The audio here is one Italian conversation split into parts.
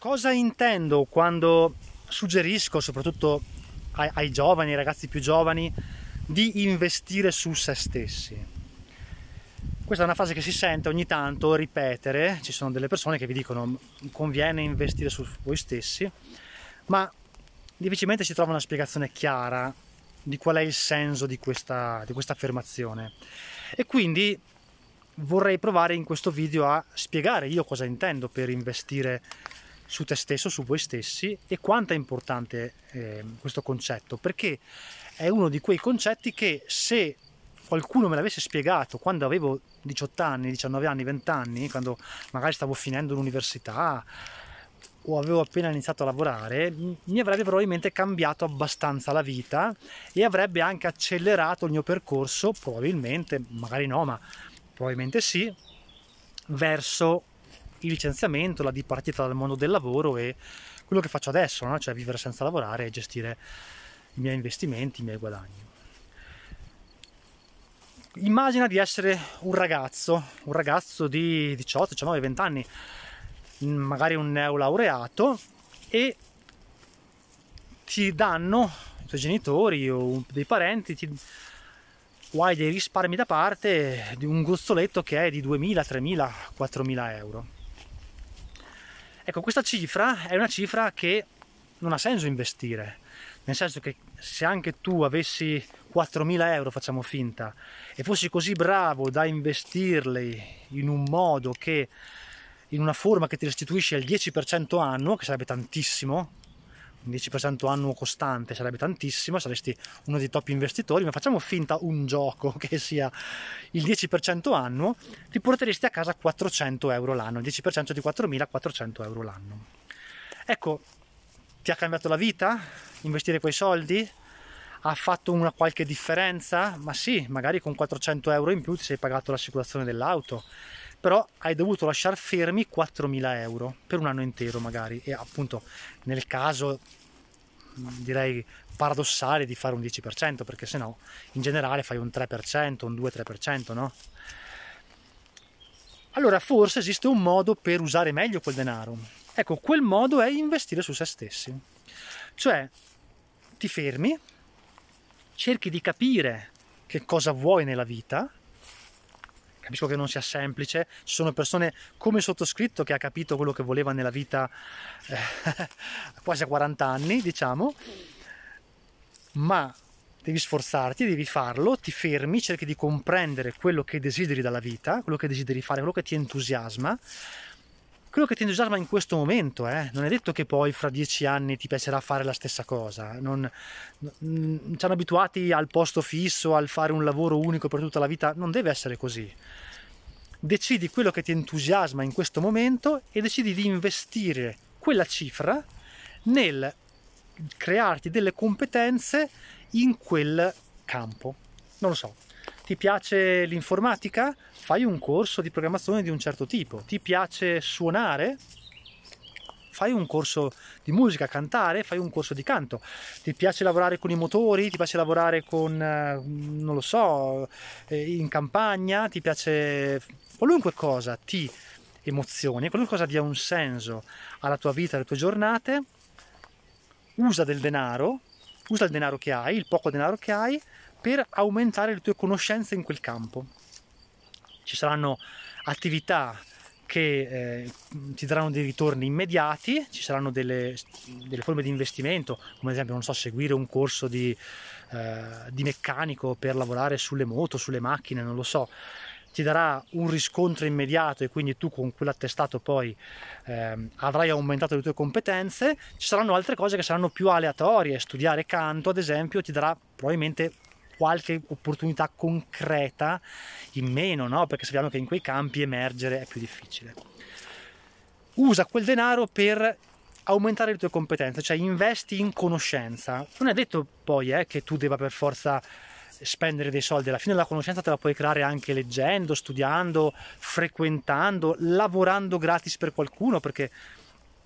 Cosa intendo quando suggerisco, soprattutto ai, ai giovani, ai ragazzi più giovani, di investire su se stessi? Questa è una frase che si sente ogni tanto ripetere, ci sono delle persone che vi dicono conviene investire su voi stessi, ma difficilmente si trova una spiegazione chiara di qual è il senso di questa, di questa affermazione. E quindi vorrei provare in questo video a spiegare io cosa intendo per investire su te stesso, su voi stessi e quanto è importante eh, questo concetto, perché è uno di quei concetti che se qualcuno me l'avesse spiegato quando avevo 18 anni, 19 anni, 20 anni, quando magari stavo finendo l'università o avevo appena iniziato a lavorare, mi avrebbe probabilmente cambiato abbastanza la vita e avrebbe anche accelerato il mio percorso, probabilmente, magari no, ma probabilmente sì, verso il licenziamento, la dipartita dal mondo del lavoro e quello che faccio adesso, no? cioè vivere senza lavorare e gestire i miei investimenti, i miei guadagni. Immagina di essere un ragazzo, un ragazzo di 18, 19, 20 anni, magari un neolaureato e ti danno i tuoi genitori o dei parenti ti, o hai dei risparmi da parte di un gruzzoletto che è di 2.000, 3.000, 4.000 euro Ecco, questa cifra è una cifra che non ha senso investire, nel senso che se anche tu avessi 4.000 euro, facciamo finta, e fossi così bravo da investirli in un modo che, in una forma che ti restituisce il 10% annuo, che sarebbe tantissimo, 10% annuo costante sarebbe tantissimo, saresti uno dei top investitori, ma facciamo finta un gioco che sia il 10% annuo, ti porteresti a casa 400 euro l'anno, il 10% di 4.400 euro l'anno. Ecco, ti ha cambiato la vita investire quei soldi? Ha fatto una qualche differenza? Ma sì, magari con 400 euro in più ti sei pagato l'assicurazione dell'auto, però hai dovuto lasciare fermi 4.000 euro per un anno intero magari e appunto nel caso direi paradossale di fare un 10% perché se no in generale fai un 3%, un 2-3%, no? Allora forse esiste un modo per usare meglio quel denaro. Ecco, quel modo è investire su se stessi. Cioè ti fermi, cerchi di capire che cosa vuoi nella vita, capisco che non sia semplice, ci sono persone come sottoscritto che ha capito quello che voleva nella vita eh, quasi a 40 anni, diciamo, ma devi sforzarti, devi farlo, ti fermi, cerchi di comprendere quello che desideri dalla vita, quello che desideri fare, quello che ti entusiasma, quello che ti entusiasma in questo momento, eh? non è detto che poi fra dieci anni ti piacerà fare la stessa cosa, non, non, ci hanno abituati al posto fisso, al fare un lavoro unico per tutta la vita, non deve essere così. Decidi quello che ti entusiasma in questo momento e decidi di investire quella cifra nel crearti delle competenze in quel campo. Non lo so, ti piace l'informatica? Fai un corso di programmazione di un certo tipo. Ti piace suonare? Fai un corso di musica, cantare, fai un corso di canto. Ti piace lavorare con i motori? Ti piace lavorare con, eh, non lo so, eh, in campagna? Ti piace qualunque cosa ti emozioni, qualunque cosa dia un senso alla tua vita, alle tue giornate? Usa del denaro, usa il denaro che hai, il poco denaro che hai per aumentare le tue conoscenze in quel campo. Ci saranno attività che eh, ti daranno dei ritorni immediati, ci saranno delle, delle, forme di investimento, come ad esempio, non so, seguire un corso di, eh, di meccanico per lavorare sulle moto, sulle macchine, non lo so, ti darà un riscontro immediato e quindi tu con quell'attestato poi eh, avrai aumentato le tue competenze, ci saranno altre cose che saranno più aleatorie, studiare canto ad esempio ti darà probabilmente qualche opportunità concreta in meno, no? perché sappiamo che in quei campi emergere è più difficile. Usa quel denaro per aumentare le tue competenze, cioè investi in conoscenza. Non è detto poi eh, che tu debba per forza spendere dei soldi, alla fine la conoscenza te la puoi creare anche leggendo, studiando, frequentando, lavorando gratis per qualcuno, perché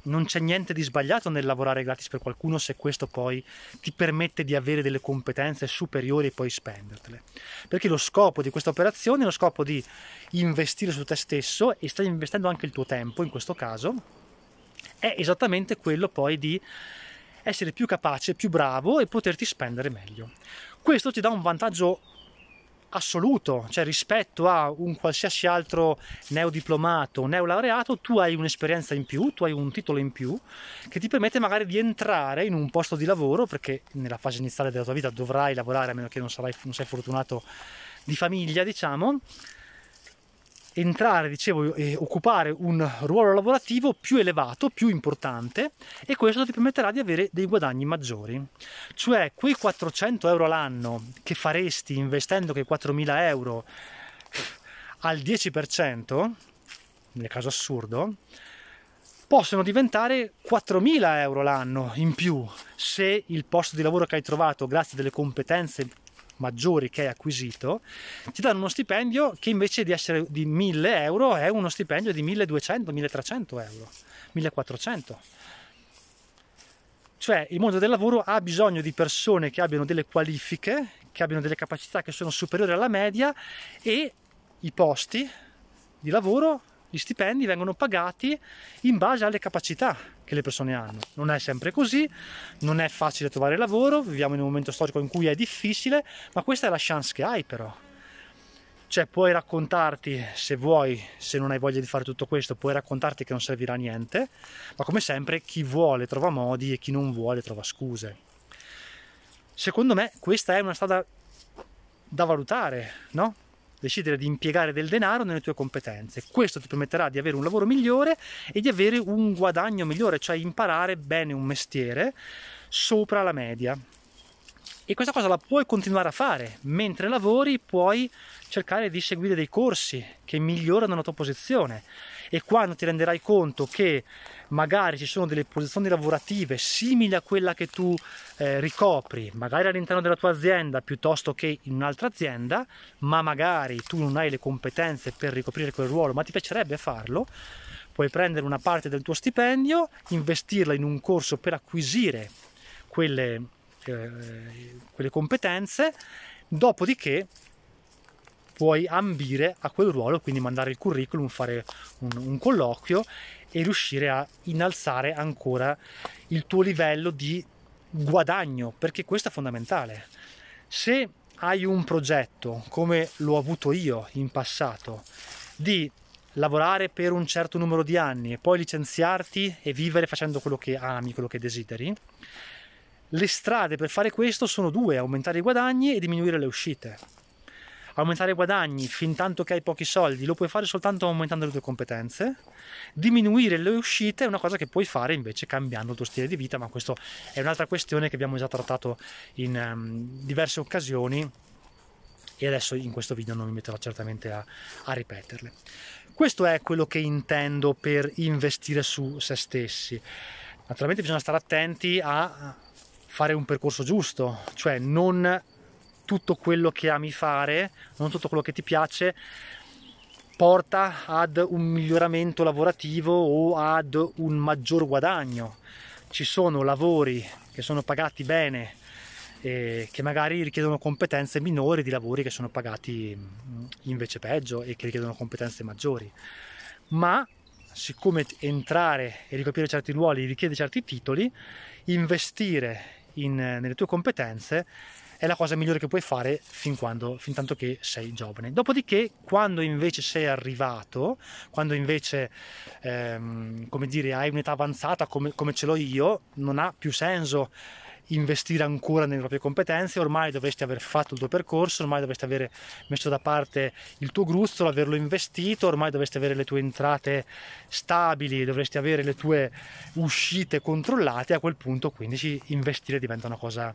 non c'è niente di sbagliato nel lavorare gratis per qualcuno se questo poi ti permette di avere delle competenze superiori e poi spendertele. Perché lo scopo di questa operazione è lo scopo di investire su te stesso e stai investendo anche il tuo tempo in questo caso è esattamente quello poi di essere più capace, più bravo e poterti spendere meglio. Questo ti dà un vantaggio assoluto, cioè rispetto a un qualsiasi altro neodiplomato, neolaureato, tu hai un'esperienza in più, tu hai un titolo in più che ti permette magari di entrare in un posto di lavoro, perché nella fase iniziale della tua vita dovrai lavorare a meno che non, sarai, non sei fortunato di famiglia, diciamo, entrare, dicevo, e occupare un ruolo lavorativo più elevato, più importante e questo ti permetterà di avere dei guadagni maggiori. Cioè quei 400 euro l'anno che faresti investendo quei 4.000 euro al 10%, nel caso assurdo, possono diventare 4.000 euro l'anno in più se il posto di lavoro che hai trovato grazie delle competenze maggiori che hai acquisito, ti danno uno stipendio che invece di essere di 1000 euro è uno stipendio di 1200, 1300 euro, 1400. Cioè il mondo del lavoro ha bisogno di persone che abbiano delle qualifiche, che abbiano delle capacità che sono superiori alla media e i posti di lavoro gli stipendi vengono pagati in base alle capacità che le persone hanno. Non è sempre così, non è facile trovare lavoro, viviamo in un momento storico in cui è difficile, ma questa è la chance che hai però. Cioè puoi raccontarti, se vuoi, se non hai voglia di fare tutto questo, puoi raccontarti che non servirà a niente, ma come sempre chi vuole trova modi e chi non vuole trova scuse. Secondo me questa è una strada da valutare, no? Decidere di impiegare del denaro nelle tue competenze. Questo ti permetterà di avere un lavoro migliore e di avere un guadagno migliore, cioè imparare bene un mestiere sopra la media. E questa cosa la puoi continuare a fare, mentre lavori puoi cercare di seguire dei corsi che migliorano la tua posizione. E quando ti renderai conto che magari ci sono delle posizioni lavorative simili a quella che tu eh, ricopri, magari all'interno della tua azienda piuttosto che in un'altra azienda, ma magari tu non hai le competenze per ricoprire quel ruolo, ma ti piacerebbe farlo, puoi prendere una parte del tuo stipendio, investirla in un corso per acquisire quelle, eh, quelle competenze, dopodiché puoi ambire a quel ruolo, quindi mandare il curriculum, fare un, un colloquio e riuscire a innalzare ancora il tuo livello di guadagno, perché questo è fondamentale. Se hai un progetto, come l'ho avuto io in passato, di lavorare per un certo numero di anni e poi licenziarti e vivere facendo quello che ami, quello che desideri, le strade per fare questo sono due, aumentare i guadagni e diminuire le uscite. Aumentare i guadagni fin tanto che hai pochi soldi lo puoi fare soltanto aumentando le tue competenze. Diminuire le uscite è una cosa che puoi fare invece cambiando il tuo stile di vita ma questa è un'altra questione che abbiamo già trattato in um, diverse occasioni e adesso in questo video non mi metterò certamente a, a ripeterle. Questo è quello che intendo per investire su se stessi. Naturalmente bisogna stare attenti a fare un percorso giusto cioè non tutto quello che ami fare, non tutto quello che ti piace, porta ad un miglioramento lavorativo o ad un maggior guadagno. Ci sono lavori che sono pagati bene e che magari richiedono competenze minori di lavori che sono pagati mm, invece peggio e che richiedono competenze maggiori. Ma siccome entrare e ricoprire certi ruoli richiede certi titoli, investire in, nelle tue competenze è la cosa migliore che puoi fare fin, quando, fin tanto che sei giovane. Dopodiché, quando invece sei arrivato, quando invece ehm, come dire, hai un'età avanzata come, come ce l'ho io, non ha più senso investire ancora nelle proprie competenze, ormai dovresti aver fatto il tuo percorso, ormai dovresti aver messo da parte il tuo gruzzolo, averlo investito, ormai dovresti avere le tue entrate stabili, dovresti avere le tue uscite controllate, a quel punto quindi investire diventa una cosa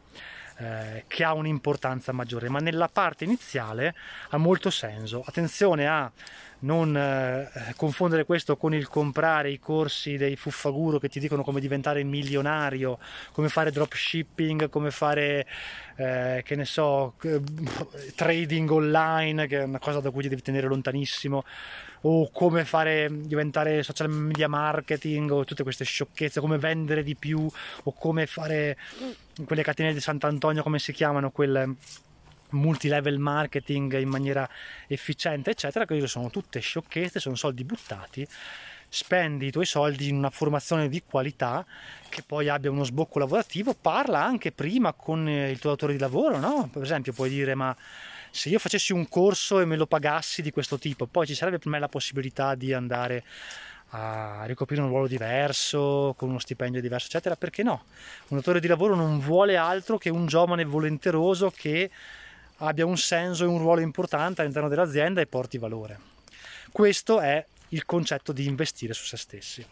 eh, che ha un'importanza maggiore, ma nella parte iniziale ha molto senso. Attenzione a non eh, confondere questo con il comprare i corsi dei fuffaguro che ti dicono come diventare milionario, come fare dropshipping, come fare, eh, che ne so, trading online, che è una cosa da cui ti devi tenere lontanissimo o come fare diventare social media marketing o tutte queste sciocchezze, come vendere di più o come fare quelle catene di Sant'Antonio, come si chiamano, quel multilevel marketing in maniera efficiente, eccetera, che sono tutte sciocchezze, sono soldi buttati spendi i tuoi soldi in una formazione di qualità che poi abbia uno sbocco lavorativo, parla anche prima con il tuo datore di lavoro, no? Per esempio puoi dire ma se io facessi un corso e me lo pagassi di questo tipo, poi ci sarebbe per me la possibilità di andare a ricoprire un ruolo diverso, con uno stipendio diverso, eccetera, perché no? Un datore di lavoro non vuole altro che un giovane volenteroso che abbia un senso e un ruolo importante all'interno dell'azienda e porti valore. Questo è il concetto di investire su se stessi.